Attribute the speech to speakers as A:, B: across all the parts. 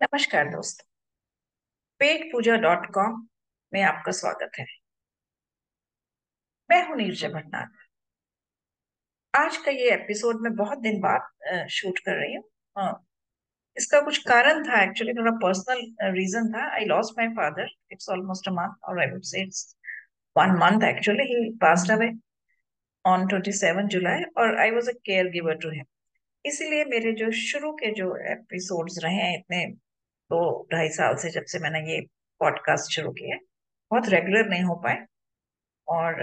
A: नमस्कार दोस्तों। पेट पूजा dot com में आपका स्वागत है। मैं हूँ नीरजा भटनागर। आज का ये एपिसोड मैं बहुत दिन बाद शूट कर रही हूँ। इसका कुछ कारण था एक्चुअली थोड़ा पर्सनल रीजन था। I lost my father it's almost a month और I would say it's one month actually he passed away on 27 July और I was a caregiver to him इसीलिए मेरे जो शुरू के जो एपिसोड्स रहे हैं, इतने दो ढाई साल से जब से मैंने ये पॉडकास्ट शुरू किया बहुत रेगुलर नहीं हो पाए। और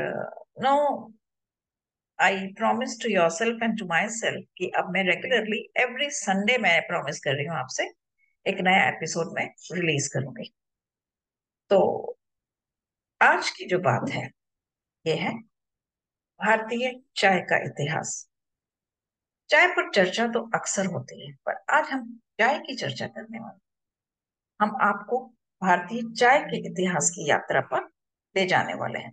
A: no I promise to yourself and to myself कि अब मैं रेगुलरली एवरी संडे मैं प्रॉमिस कर रही हूँ आपसे एक नया एपिसोड में रिलीज़ करूँगी। तो आज की जो बात है, ये है भारतीय चाय का इतिहास। चाय पर चर्चा तो अक्सर होती है, पर आज हम चाय की चर्चा करने वाले हम आपको भारतीय चाय के इतिहास की यात्रा पर ले जाने वाले हैं।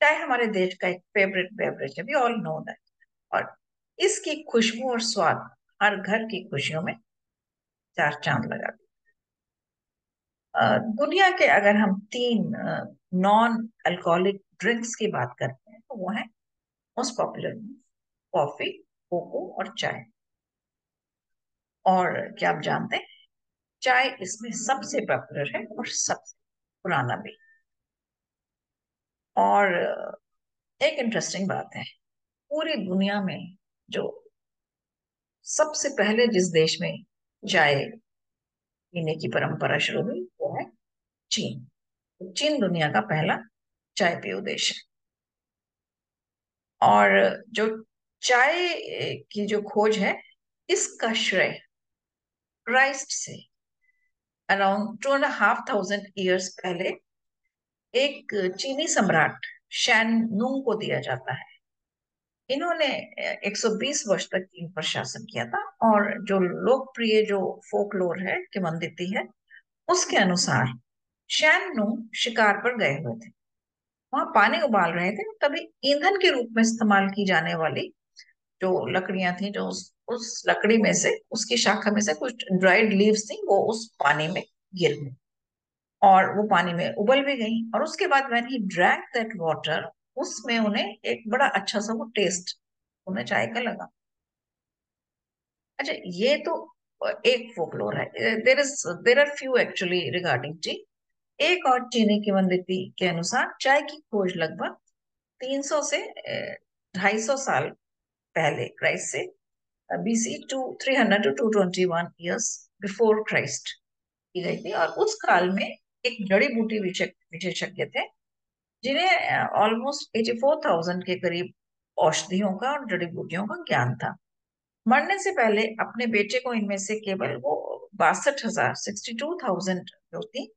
A: चाय हमारे देश का एक फेवरेट बेवरेज है ऑल नो दैट और इसकी खुशबू और स्वाद हर घर की खुशियों में चार चाँद लगा दुनिया के अगर हम तीन नॉन अल्कोहलिक ड्रिंक्स की बात करते हैं तो वो है मोस्ट पॉपुलर कॉफ़ी कोको और चाय। और क्या आप जानते हैं? चाय इसमें सबसे पॉपुलर है और सबसे पुराना भी। और एक इंटरेस्टिंग बात है, पूरी दुनिया में जो सबसे पहले जिस देश में चाय पीने की परंपरा शुरू हुई, वो है चीन। चीन दुनिया का पहला चाय पेय देश है। और जो चाय की जो खोज है, इसका श्रेय क्राइस्ट से around two and half thousand years पहले एक चीनी सम्राट शैन नूंग को दिया जाता है। इन्होंने 120 वर्ष तक चीन पर शासन किया था और जो लोकप्रिय जो फोकलोर है किवंदिती है उसके अनुसार शैन नूंग शिकार पर गए हुए थे। वहाँ पानी उबाल रहे थे तभी ईंधन के रूप में इस्तेमाल की जाने वाली जो लकड़ियाँ थी जो उस, उस लकड़ी में से, उसकी शाखा में से कुछ ड्राइड लीव्स थी, वो उस पानी में गिर गई। और वो पानी में उबल भी गई। और उसके बाद when he drank that water उसमें उन्हें एक बड़ा अच्छा सा वो टेस्ट उन्हें चाय का लगा। अच्छा ये तो एक फोकलोर है। There is there are few actually regarding tea एक और चीनी किवंदिती के अनुसार चाय की खोज लगभग 300 से 250 साल पहले क्राइस्ट से BC two 300 two 221 years before Christ की गई थी और उस काल में एक जड़ी बूटी विशेषज्ञ थे, जिन्हें ऑलमोस्ट फोर थाउज़ेंड के करीब औषधियों का और जड़ी बूटियों का ज्ञान था। मरने से पहले अपने बेटे को इनमें से केवल वो बासठ हज़ार सिक्सटी टू थाउज़ेंड जो थी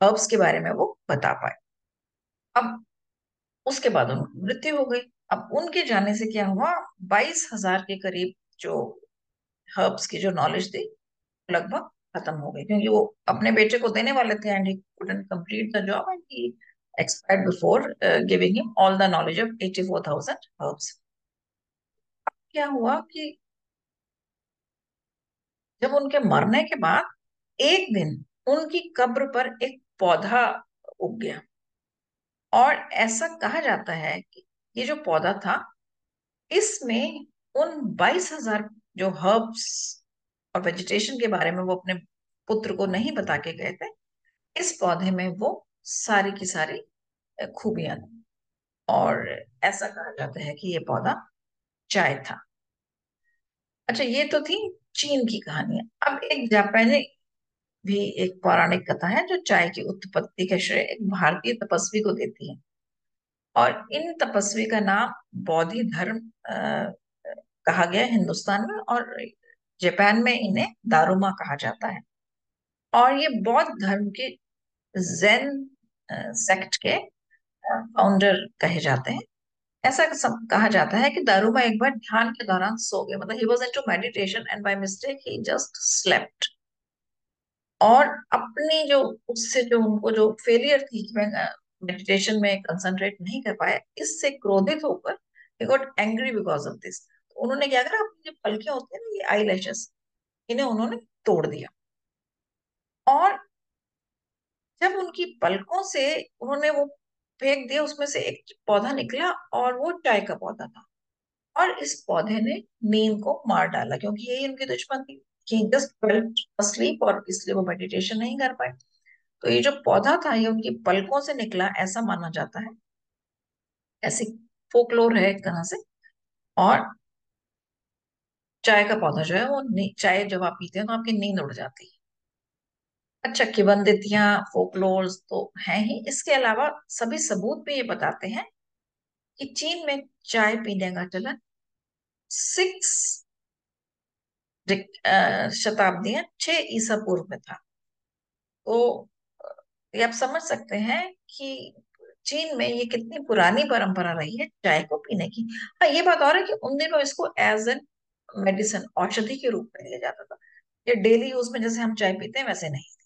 A: हर्ब्स के बारे में वो बता पाए। अब उसके बाद उनकी मृत्यु हो गई। अब उनके जाने से क्या हुआ? बाईस हज़ार के करीब जो हर्ब्स की जो नॉलेज थी लगभग खत्म हो गई क्योंकि वो अपने बेटे को देने वाले थे and he complete the job and he expired before uh, giving him all the knowledge of 84,000 herbs. क्या हुआ कि जब उनके मरने के बाद एक दिन उनकी कब्र पर एक पौधा उग गया और ऐसा कहा जाता है कि ये जो पौधा था इसमें उन बाईस हज़ार जो हर्ब्स और वेजिटेशन के बारे में वो अपने पुत्र को नहीं बता के गए थे, इस पौधे में वो सारी की सारी खूबियाँ थी। और ऐसा कहा जाता है कि ये पौधा चाय था। अच्छा ये तो थी चीन की कहानी। अब एक जापानी भी एक पौराणिक कथा है जो चाय की उत्पत्ति का श्रेय एक भारतीय तपस्वी को देती है। और इन तपस्वी का नाम बौद्धि धर्म कहा गया हिंदुस्तान में और जापान में इन्हें दारुमा कहा जाता है। और ये बौद्ध धर्म के जैन सेक्ट के फाउंडर कहे जाते हैं। ऐसा कहा जाता है कि दारूमा एक बार ध्यान के दौरान सो गए मतलब he was into meditation and by mistake he just slept और अपनी जो, उससे जो उनको जो फेलियर थी कि मैं मेडिटेशन में कंसंट्रेट नहीं कर पाया, इससे क्रोधित होकर he got angry because of this उन्होंने क्या करा? अपनी जो पलकियाँ होती है ना, ये आई लैशेस इन्हें उन्होंने तोड़ दिया। और जब उनकी पलकों से उन्होंने वो फेंक दिया, उसमें से एक पौधा निकला और वो चाय का पौधा था। और इस पौधे ने नींद को मार डाला, क्योंकि यही उनकी दुश्मन थी। ही जस्ट स्लीप और इसलिए वो मेडिटेशन नहीं कर पाए तो ये जो पौधा था, ये उनकी पलकों से निकला, ऐसा माना जाता है। ऐसी फोकलोर है एक तरह से? और चाय का पौधा जो है वो चाय जब आप पीते हैं तो आपकी नींद उड़ जाती है। अच्छा किवंदितियाँ फोकलोर्स तो हैं ही। इसके अलावा सभी सबूत भी ये बताते हैं कि चीन में चाय पीने का चलन सिक्स शताब्दी छह ईसा पूर्व में था। तो ये आप समझ सकते हैं कि चीन में ये कितनी पुरानी परंपरा रही है चाय को पीने की। हाँ ये बात और है कि उन दिनों इसको एज एन मेडिसिन औषधि के रूप में लिया जाता था। ये डेली यूज़ में जैसे हम चाय पीते हैं, वैसे नहीं। थी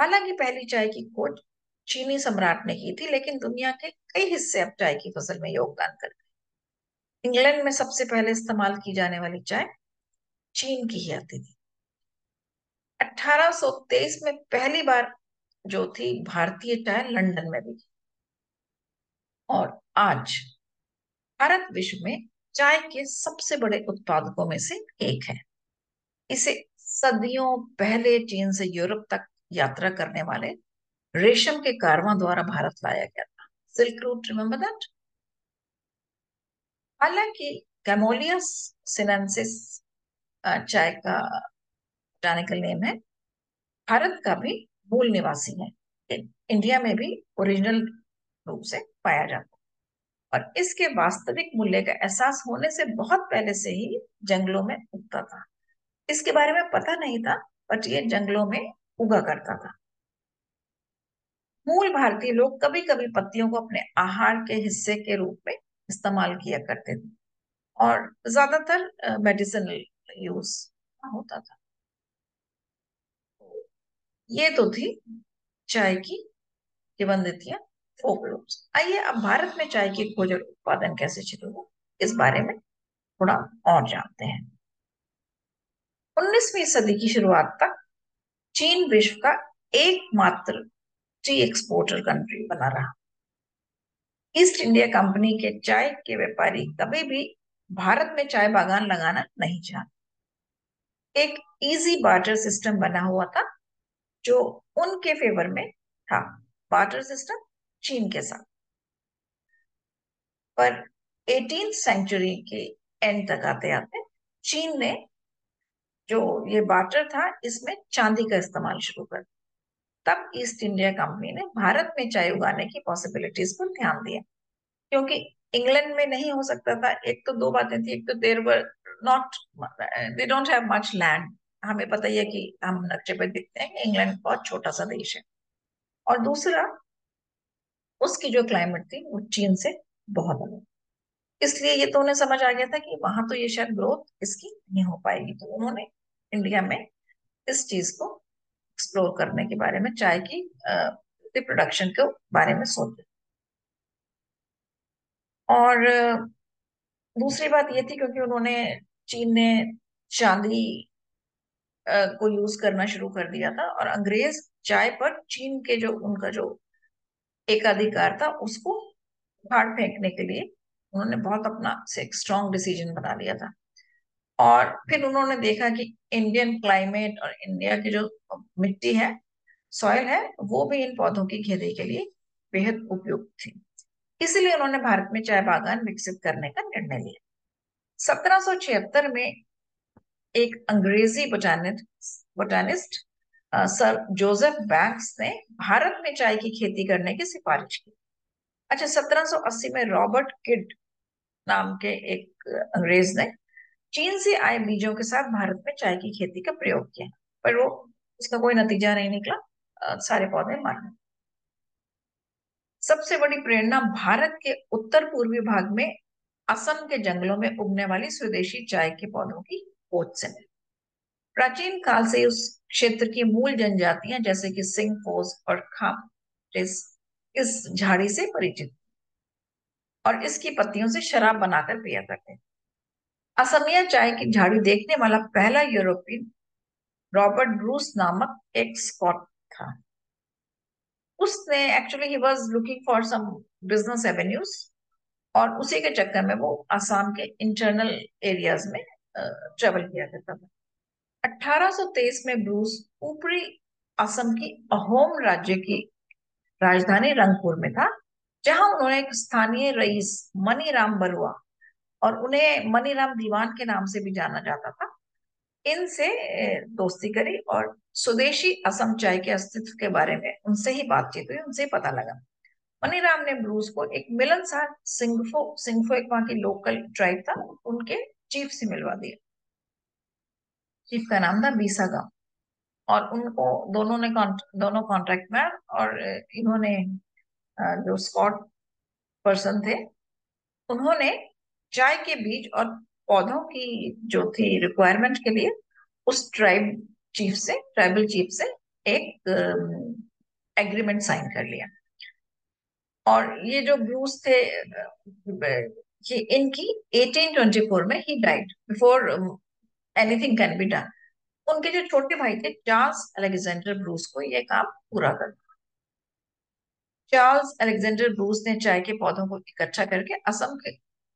A: हालाँकि पहली चाय की खोज चीनी सम्राट ने की थी, लेकिन दुनिया के कई हिस्से अब चाय की फ़सल में योगदान करते इंग्लैंड में सबसे पहले इस्तेमाल की जाने वाली चाय चीन की ही आती थी। 1823 में पहली बार जो थी भारतीय चाय लंदन में भी। और आज भारत विश्व में चाय के सबसे बड़े उत्पादकों में से एक है। इसे सदियों पहले चीन से यूरोप तक यात्रा करने वाले रेशम के कारवां द्वारा भारत लाया गया था। सिल्क रूट रिमेम्बर दैट हालाँकि कैमोलिया सिनेंसिस चाय का बोटानिकल नेम है। भारत का भी मूल निवासी है। इंडिया में भी ओरिजिनल रूप से पाया जाता और इसके वास्तविक मूल्य का एहसास होने से बहुत पहले से ही जंगलों में उगता था। इसके बारे में पता नहीं था बट ये जंगलों में उगा करता था। मूल भारतीय लोग कभी कभी पत्तियों को अपने आहार के हिस्से के रूप में इस्तेमाल किया करते थे और ज़्यादातर मेडिसिनल यूज़ होता था। ये तो थी चाय की किवंदितियाँ फोकलोर्स आइए अब भारत में चाय की खोज और उत्पादन कैसे शुरू हुआ, इस बारे में थोड़ा और जानते हैं। 19वीं सदी की शुरुआत तक चीन विश्व का एकमात्र टी एक्सपोर्टर कंट्री बना रहा। ईस्ट इंडिया कंपनी के चाय के व्यापारी कभी भी भारत में चाय बागान लगाना नहीं चाहते। एक इजी बार्टर सिस्टम बना हुआ था, जो उनके फेवर में था। बार्टर सिस्टम चीन के साथ। पर एटीन सेंचुरी के एंड तक आते आते चीन ने जो ये बाटर था, इसमें चांदी का इस्तेमाल शुरू कर तब ईस्ट इंडिया कंपनी ने भारत में चाय उगाने की पॉसिबिलिटीज पर ध्यान दिया। क्योंकि इंग्लैंड में नहीं हो सकता था। एक तो दो बातें थी, एक तो there were not they don't have much land हमें पता ही है कि हम नक्शे पर दिखते हैं इंग्लैंड बहुत छोटा सा देश है। और दूसरा उसकी जो क्लाइमेट थी, वो चीन से बहुत अलग। इसलिए ये तो उन्हें समझ आ गया था कि वहाँ तो ये शायद ग्रोथ इसकी नहीं हो पाएगी। तो उन्होंने इंडिया में इस चीज़ को एक्सप्लोर करने के बारे में, चाय की प्रोडक्शन के बारे में सोचा। और दूसरी बात ये थी क्योंकि उन्होंने चीन ने चांदी को यूज़ करना शुरू कर दिया था और अंग्रेज़ चाय पर चीन के जो उनका जो एकाधिकार था, उसको फाड़ फेंकने के लिए उन्होंने बहुत अपना से एक स्ट्रॉन्ग डिसीज़न बना लिया था। और फिर उन्होंने देखा कि इंडियन क्लाइमेट और इंडिया की जो मिट्टी है सॉइल है, वो भी इन पौधों की खेती के लिए बेहद उपयुक्त थी। इसलिए उन्होंने भारत में चाय बागान विकसित करने का निर्णय लिया। सत्रह सौ छिहत्तर में एक अंग्रेज़ी botanist botanist sir Joseph Banks ने भारत में चाय की खेती करने की सिफारिश की। अच्छा 1780 में रॉबर्ट किड नाम के एक अंग्रेज़ ने चीन से आए बीजों के साथ भारत में चाय की खेती का प्रयोग किया पर वो उसका कोई नतीजा नहीं निकला आ, सारे पौधे मर गए। सबसे बड़ी प्रेरणा भारत के उत्तर पूर्वी भाग में असम के जंगलों में उगने वाली स्वदेशी चाय के पौधों की खोज से मिली। प्राचीन काल से उस क्षेत्र की मूल जनजातियाँ, जैसे कि सिंह फोस और खाम, इस झाड़ी से परिचित। और इसकी पत्तियों से शराब बनाकर पिया करते असमिया चाय की झाड़ी देखने वाला पहला यूरोपियन रॉबर्ट ब्रूस नामक एक स्कॉट था। उसने actually he was looking for some business avenues और उसी के चक्कर में वो आसाम के इंटरनल एरियाज़ में ट्रेवल किया करता था। 1823 में ब्रूस ऊपरी असम की अहोम राज्य की राजधानी रंगपुर में था, जहाँ उन्होंने एक स्थानीय रईस मनीराम बरुआ और उन्हें मनीराम दीवान के नाम से भी जाना जाता था। इनसे दोस्ती करी और स्वदेशी असम चाय के अस्तित्व के बारे में उनसे ही बातचीत हुई, उनसे ही पता लगा। मनीराम ने ब्रूस को एक मिलनसार सिंगफो सिंगफो एक वहाँ की लोकल ट्राइब था, उनके चीफ से मिलवा दिया। चीफ का नाम था बीसागा और उनको दोनों ने दोनों कॉन्ट्रैक्ट में और इन्होंने जो स्कॉट पर्सन थे, उन्होंने चाय के बीज और पौधों की जो थी रिक्वायरमेंट के लिए उस ट्राइब चीफ से ट्राइबल चीफ से एक एग्रीमेंट साइन कर लिया। और ये जो ब्रूस थे ये इनकी 1824 में he died before anything can be done उनके जो छोटे भाई थे चार्ल्स अलेक्जेंडर ब्रूस को ये काम पूरा करना चार्ल्स अलेक्जेंडर ब्रूस ने चाय के पौधों को इकट्ठा करके असम के,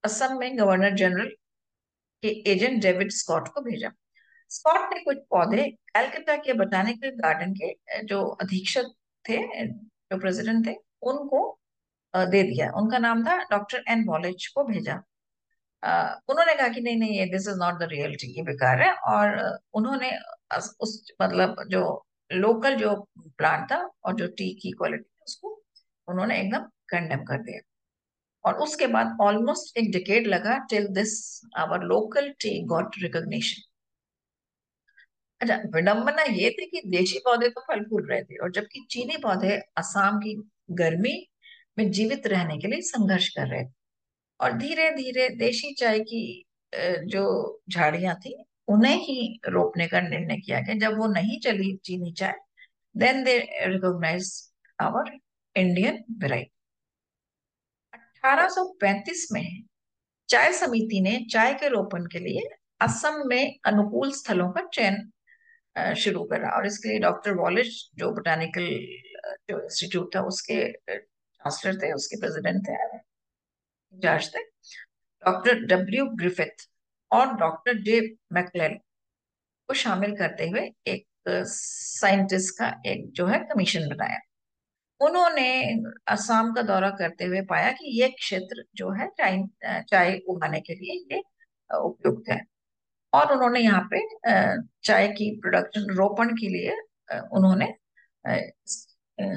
A: असम में गवर्नर जनरल के एजेंट डेविड स्कॉट को भेजा। स्कॉट ने कुछ पौधे कलकत्ता के बोटानिकल गार्डन के, जो अधीक्षक थे, जो प्रेसिडेंट थे, उनको दे दिया। उनका नाम था डॉक्टर एन वॉलेज को भेजा। उन्होंने कहा कि नहीं नहीं, ये this is not the reality ये बेकार है। और उन्होंने उस मतलब जो लोकल जो प्लांट था और जो टी की क्वालिटी उसको उन्होंने एकदम कंडेम कर दिया। और उसके बाद ऑलमोस्ट एक डिकेड लगा till this our local tea got recognition अच्छा विडंबना ये थी कि देशी पौधे तो फल फूल रहे थे और जबकि चीनी पौधे असम की गर्मी में जीवित रहने के लिए संघर्ष कर रहे थे। और धीरे धीरे देशी चाय की जो झाड़ियाँ थी, उन्हें ही रोपने का निर्णय किया गया। जब वो नहीं चली चीनी चाय then they recognize our Indian variety 1835 में चाय समिति ने चाय के रोपण के लिए असम में अनुकूल स्थलों का चयन शुरू करा। और इसके लिए डॉक्टर वॉलिश, जो बोटानिकल जो इंस्टीट्यूट था, उसके चांसलर थे, उसके प्रेसिडेंट थे। इंचार्ज थे डॉक्टर डब्ल्यू ग्रिफिथ और डॉक्टर जे मैकलेन को शामिल करते हुए एक साइंटिस्ट का एक जो है कमीशन बनाया। उन्होंने असम का दौरा करते हुए पाया कि ये क्षेत्र जो है चाय चाय उगाने के लिए ये उपयुक्त है। और उन्होंने यहाँ पे चाय की प्रोडक्शन रोपण के लिए उन्होंने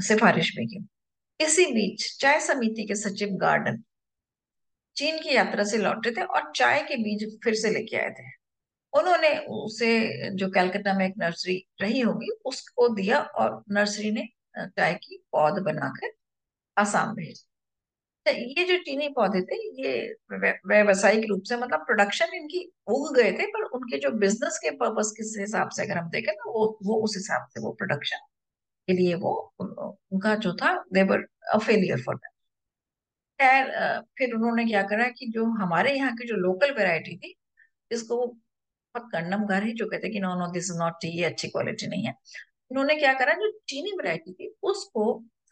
A: सिफारिश भी की। इसी बीच चाय समिति के सचिव गार्डन चीन की यात्रा से लौटे थे और चाय के बीज फिर से लेके आए थे। उन्होंने उसे, जो कलकत्ता में एक नर्सरी रही होगी, उसको दिया और नर्सरी ने चाय की पौध बनाकर आसाम भेज। तो ये जो चीनी पौधे थे, ये व्यवसायिक रूप से मतलब प्रोडक्शन इनकी उग गए थे, पर उनके जो बिज़नेस के पर्पस के हिसाब से अगर हम देखें तो वो वो उस हिसाब से वो प्रोडक्शन के लिए वो उनका जो था there were a failure for that खैर फिर उन्होंने क्या करा कि जो हमारे यहाँ की जो लोकल वेराइटी थी, जिसको वो बहुत कंडम कर ही चुके थे कि no no this is not tea अच्छी क्वालिटी नहीं है। उन्होंने क्या करा, जो चीनी वैरायटी थी, उसको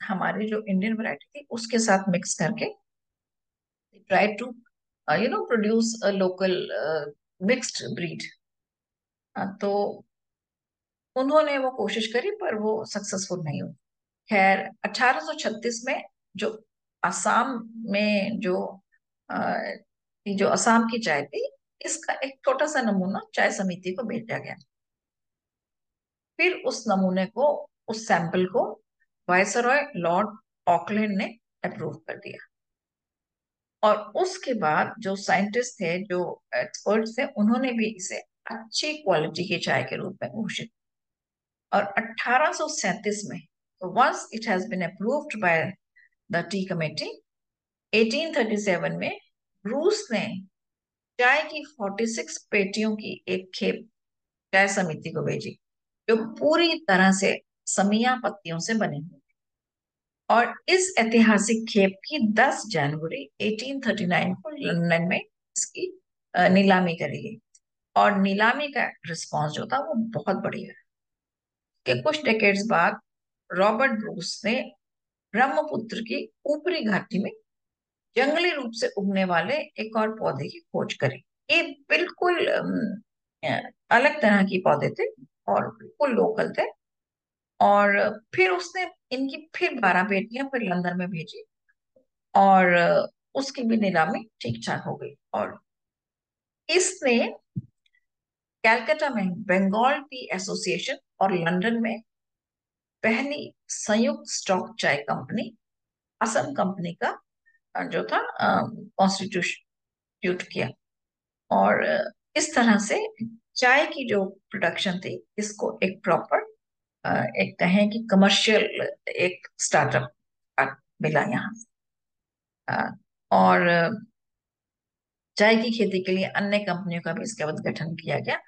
A: हमारी जो इंडियन वैरायटी थी, उसके साथ मिक्स करके try to you know produce a local mixed breed तो उन्होंने वो कोशिश करी, पर वो सक्सेसफुल नहीं हुई। खैर 1836 में जो असम में जो आ, जो असम की चाय थी इसका एक छोटा सा नमूना चाय समिति को भेजा गया। फिर उस नमूने को उस सैंपल को वायसरॉय लॉर्ड ऑकलैंड ने अप्रूव कर दिया। और उसके बाद जो साइंटिस्ट थे जो एक्सपर्ट थे उन्होंने भी इसे अच्छी क्वालिटी की चाय के रूप में घोषित और 1837 में once it has been approved by the tea committee 1837 में ब्रूस ने चाय की 46 पेटियों की एक खेप चाय समिति को भेजी, जो पूरी तरह से समिया पत्तियों से बने हुए और इस ऐतिहासिक खेप की 10 जनवरी 1839 को लंदन में इसकी नीलामी करी गई। और नीलामी का रिस्पॉन्स जो था वो बहुत बढ़िया के कुछ डेकेड्स बाद रॉबर्ट ब्रूस ने ब्रह्मपुत्र की ऊपरी घाटी में जंगली रूप से उगने वाले एक और पौधे की खोज करी। ये बिल्कुल अलग तरह की पौधे थे और बिल्कुल लोकल थे। और फिर उसने इनकी फिर बारह बेटियाँ फिर लंदन में भेजी और उसकी भी नीलामी ठीक ठाक हो गई। और इसने कैलकाटा में बंगाल टी एसोसिएशन और लंदन में पहली संयुक्त स्टॉक चाय कंपनी असम कंपनी का जो था कॉन्स्टिट्यूट किया। और इस तरह से चाय की जो प्रोडक्शन थी, इसको एक प्रॉपर एक कहें कि कमर्शियल एक स्टार्टअप मिला यहाँ और चाय की खेती के लिए अन्य कंपनियों का भी इसके बाद गठन किया गया।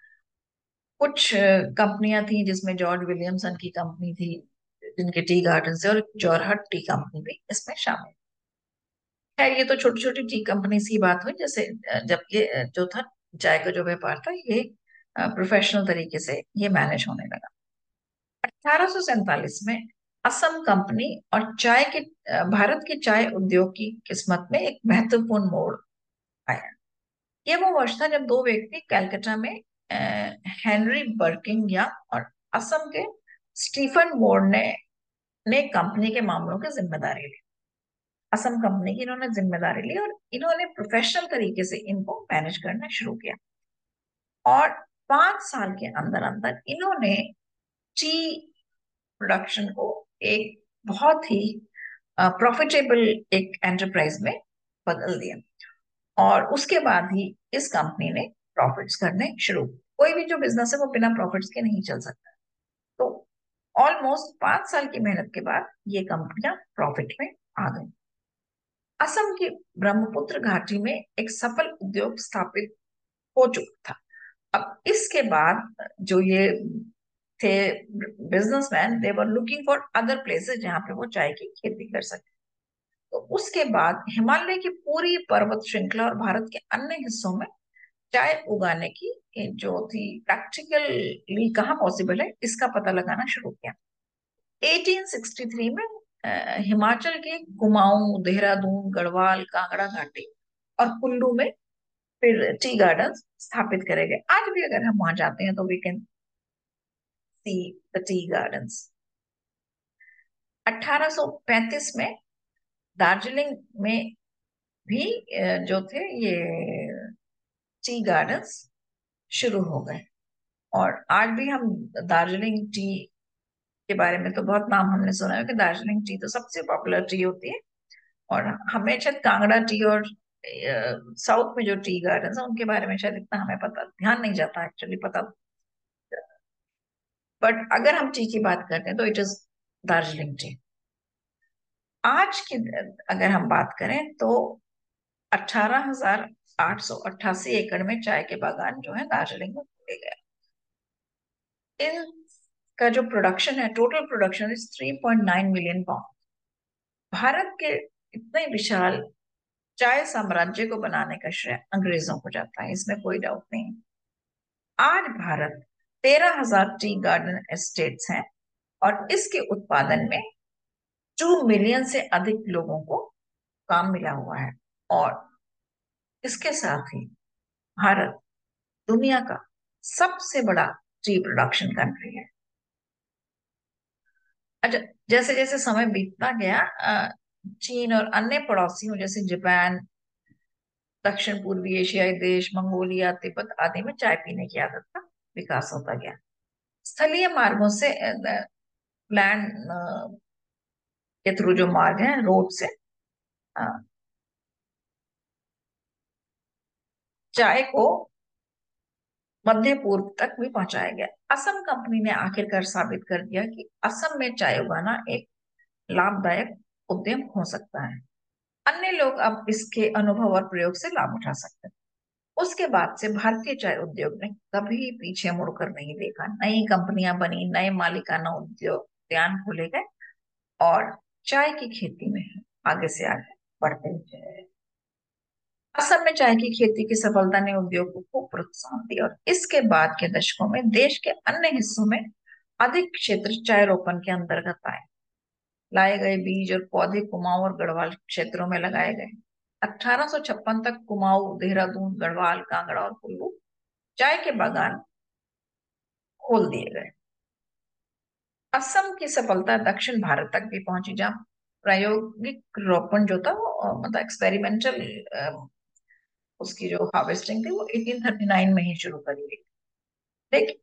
A: कुछ कंपनियाँ थी जिसमें जॉर्ज विलियमसन की कंपनी थी, जिनके टी गार्डन से और जौरहट टी कंपनी भी इसमें शामिल। खैर, ये तो छोटी छोटी टी कंपनी सी बात हुई, जैसे जब ये जो था चाय का जो व्यापार था, ये प्रोफेशनल तरीके से ये मैनेज होने लगा। अठारह में असम कंपनी और चाय के भारत के चाय उद्योग की किस्मत में एक महत्वपूर्ण मोड़ आया। ये वो वर्ष था जब दो व्यक्ति कैलकाटा में हेनरी बर्किंग और असम के स्टीफन मोर ने ने कंपनी के मामलों की ज़िम्मेदारी ली। असम कंपनी की इन्होंने ज़िम्मेदारी ली और इन्होंने प्रोफेशनल तरीके से इनको मैनेज करना शुरू किया। और पाँच साल के अंदर अंदर इन्होंने टी प्रोडक्शन को एक बहुत ही प्रॉफिटेबल एक एंटरप्राइज में बदल दिया। और उसके बाद ही इस कंपनी ने प्रॉफिट्स करने शुरू। कोई भी जो बिज़नेस है, वो बिना प्रॉफिट्स के नहीं चल सकता। तो ऑलमोस्ट पाँच साल की मेहनत के बाद ये कंपनियाँ प्रॉफिट में आ गई। असम की ब्रह्मपुत्र घाटी में एक सफल उद्योग स्थापित हो चुका था। अब इसके बाद जो ये थे businessman they were looking for other places जहाँ पे वो चाय की खेती कर सके तो उसके बाद हिमालय की पूरी पर्वत श्रृंखला और भारत के अन्य हिस्सों में चाय उगाने की जो थी प्रैक्टिकली कहाँ पॉसिबल है, इसका पता लगाना शुरू किया। 1863 में हिमाचल के कुमाऊं, देहरादून, गढ़वाल, कांगड़ा घाटी और कुल्लू में फिर टी गार्डन स्थापित करे गए। आज भी अगर हम वहाँ जाते हैं तो we can see the tea garden 1835 में दार्जिलिंग में भी जो थे ये टी गार्डन्स शुरू हो गए। और आज भी हम दार्जिलिंग टी के बारे में तो बहुत नाम हमने सुना है कि दार्जिलिंग टी तो सबसे पॉपुलर टी होती है। और हमें शायद कांगड़ा टी और साउथ में जो टी गार्डन है, उनके बारे में शायद इतना हमें पता, ध्यान नहीं जाता एक्चुअली पता बट अगर हम टी की बात करते हैं तो इट इज़ दार्जिलिंग टी आज की, अगर हम बात करें तो अठारह हज़ार आठ सौ अट्ठासी एकड़ में चाय के बागान जो है दार्जिलिंग में खोले गए इन का जो प्रोडक्शन है total production is 3.9 million pound Bharat के इतने विशाल चाय साम्राज्य को बनाने का श्रेय अंग्रेज़ों को जाता है, इसमें कोई डाउट नहीं। आज भारत तेरह हज़ार टी गार्डन एस्टेट्स हैं और इसके उत्पादन में टू मिलियन से अधिक लोगों को काम मिला हुआ है और इसके साथ ही? भारत, दुनिया का सबसे बड़ा टी प्रोडक्शन कंट्री है। अच्छा जैसे जैसे समय बीतता गया चीन और अन्य पड़ोसियों जैसे जापान, दक्षिण पूर्वी एशियाई देश, मंगोलिया, तिब्बत आदि में चाय पीने की आदत का विकास होता गया। स्थलीय मार्गों से लैंड के थ्रू जो मार्ग है रोड से चाय को मध्य पूर्व तक भी पहुँचाया गया। असम कंपनी ने आखिरकार साबित कर दिया कि असम में चाय उगाना एक लाभदायक उद्यम हो सकता है। अन्य लोग अब इसके अनुभव और प्रयोग से लाभ उठा सकते हैं। उसके बाद से भारतीय चाय उद्योग ने कभी पीछे मुड़कर नहीं देखा। नई कंपनियाँ बनी नए मालिकाना उद्योग उद्यान खोले गए और चाय की खेती में आगे से आगे बढ़ते हुए। असम में चाय की खेती की सफलता ने उद्योग को प्रोत्साहन दिया और इसके बाद के दशकों में देश के अन्य हिस्सों में अधिक क्षेत्र चाय रोपण के अंतर्गत आए। लाए गए बीज और पौधे कुमाऊं और गढ़वाल क्षेत्रों में लगाए गए। 1856 तक कुमाऊं, देहरादून, गढ़वाल, कांगड़ा और कुल्लू चाय के बागान खोल दिए गए। असम की सफलता दक्षिण भारत तक भी पहुँची, जहाँ प्रायोगिक रोपण जो था वो मतलब एक्सपेरिमेंटल उसकी जो हार्वेस्टिंग थी, वो 1839 में ही शुरू करी गई। लेकिन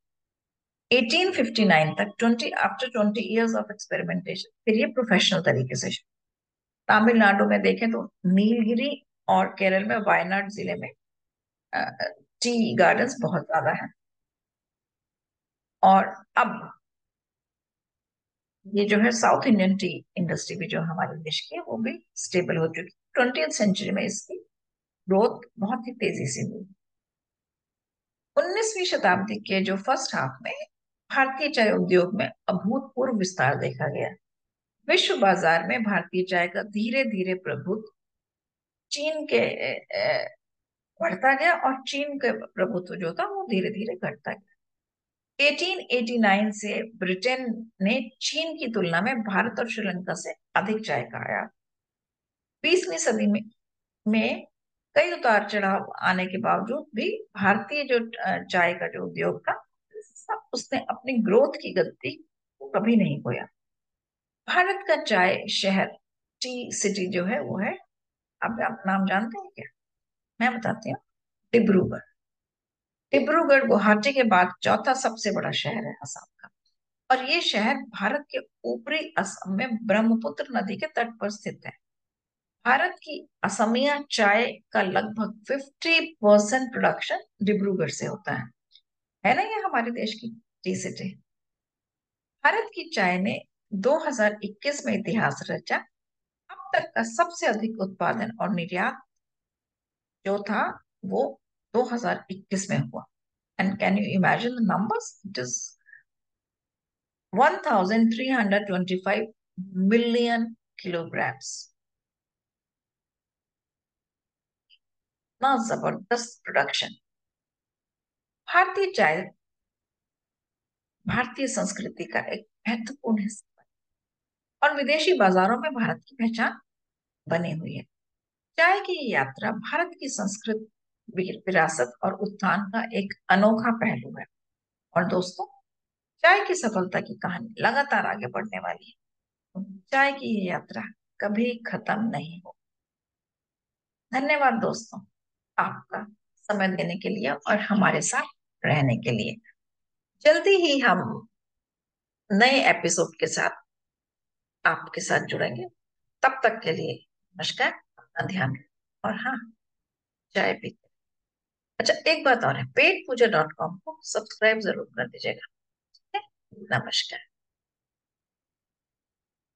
A: 1859 तक 20 आफ्टर 20 इयर्स ऑफ़ एक्सपेरिमेंटेशन फिर ये प्रोफेशनल तरीके से तमिलनाडु में देखें तो नीलगिरी और केरल में वायनाड ज़िले में टी गार्डन्स बहुत ज़्यादा हैं। और अब ये जो है साउथ इंडियन टी इंडस्ट्री भी जो हमारे देश की है, वो भी स्टेबल हो चुकी ट्वेंटी सेंचुरी में इसकी ग्रोथ बहुत ही तेज़ी से हुई। उन्नीसवीं शताब्दी के जो फ़र्स्ट हाफ़ में भारतीय चाय उद्योग में अभूतपूर्व विस्तार देखा गया। विश्व बाज़ार में भारतीय चाय का धीरे धीरे प्रभुत्व चीन के बढ़ता गया और चीन का प्रभुत्व जो था वो धीरे धीरे घटता गया। 1889 से ब्रिटेन ने चीन की तुलना में भारत और श्रीलंका से अधिक चाय का आयात बीसवीं सदी में, में कई उतार चढ़ाव आने के बावजूद भी भारतीय जो चाय का जो उद्योग था उसने अपनी ग्रोथ की गति को कभी नहीं खोया। भारत का चाय शहर टी सिटी जो है वो है आप, आप नाम जानते हैं क्या? मैं बताती हूँ। डिब्रूगढ़। डिब्रूगढ़ गुवाहाटी के बाद चौथा सबसे बड़ा शहर है असम का। और ये शहर भारत के ऊपरी असम में ब्रह्मपुत्र नदी के तट पर स्थित है। भारत की असमिया चाय का लगभग 50 परसेंट प्रोडक्शन डिब्रूगढ़ से होता है। है ना ये हमारे देश की टी सिटी भारत की चाय ने 2021 में इतिहास रचा। अब तक का सबसे अधिक उत्पादन और निर्यात जो था वो 2021 में हुआ। And can you imagine the numbers it is 1325 million kilograms ना ज़बरदस्त प्रोडक्शन भारतीय चाय, भारतीय संस्कृति का एक महत्वपूर्ण हिस्सा और विदेशी बाजारों में भारत की पहचान बनी हुई है। चाय की यात्रा भारत की संस्कृत विरासत और उत्थान का एक अनोखा पहलू है। और दोस्तों, चाय की सफलता की कहानी लगातार आगे बढ़ने वाली है। चाय की ये यात्रा कभी खत्म नहीं हो धन्यवाद दोस्तों। आपका समय देने के लिए और हमारे साथ रहने के लिए। जल्दी ही हम नए एपिसोड के साथ आपके साथ जुड़ेंगे। तब तक के लिए नमस्कार, अपना ध्यान और हाँ चाय पीते अच्छा एक बात और है पेट पूजा डॉट कॉम को सब्सक्राइब ज़रूर कर दीजिएगा। नमस्कार।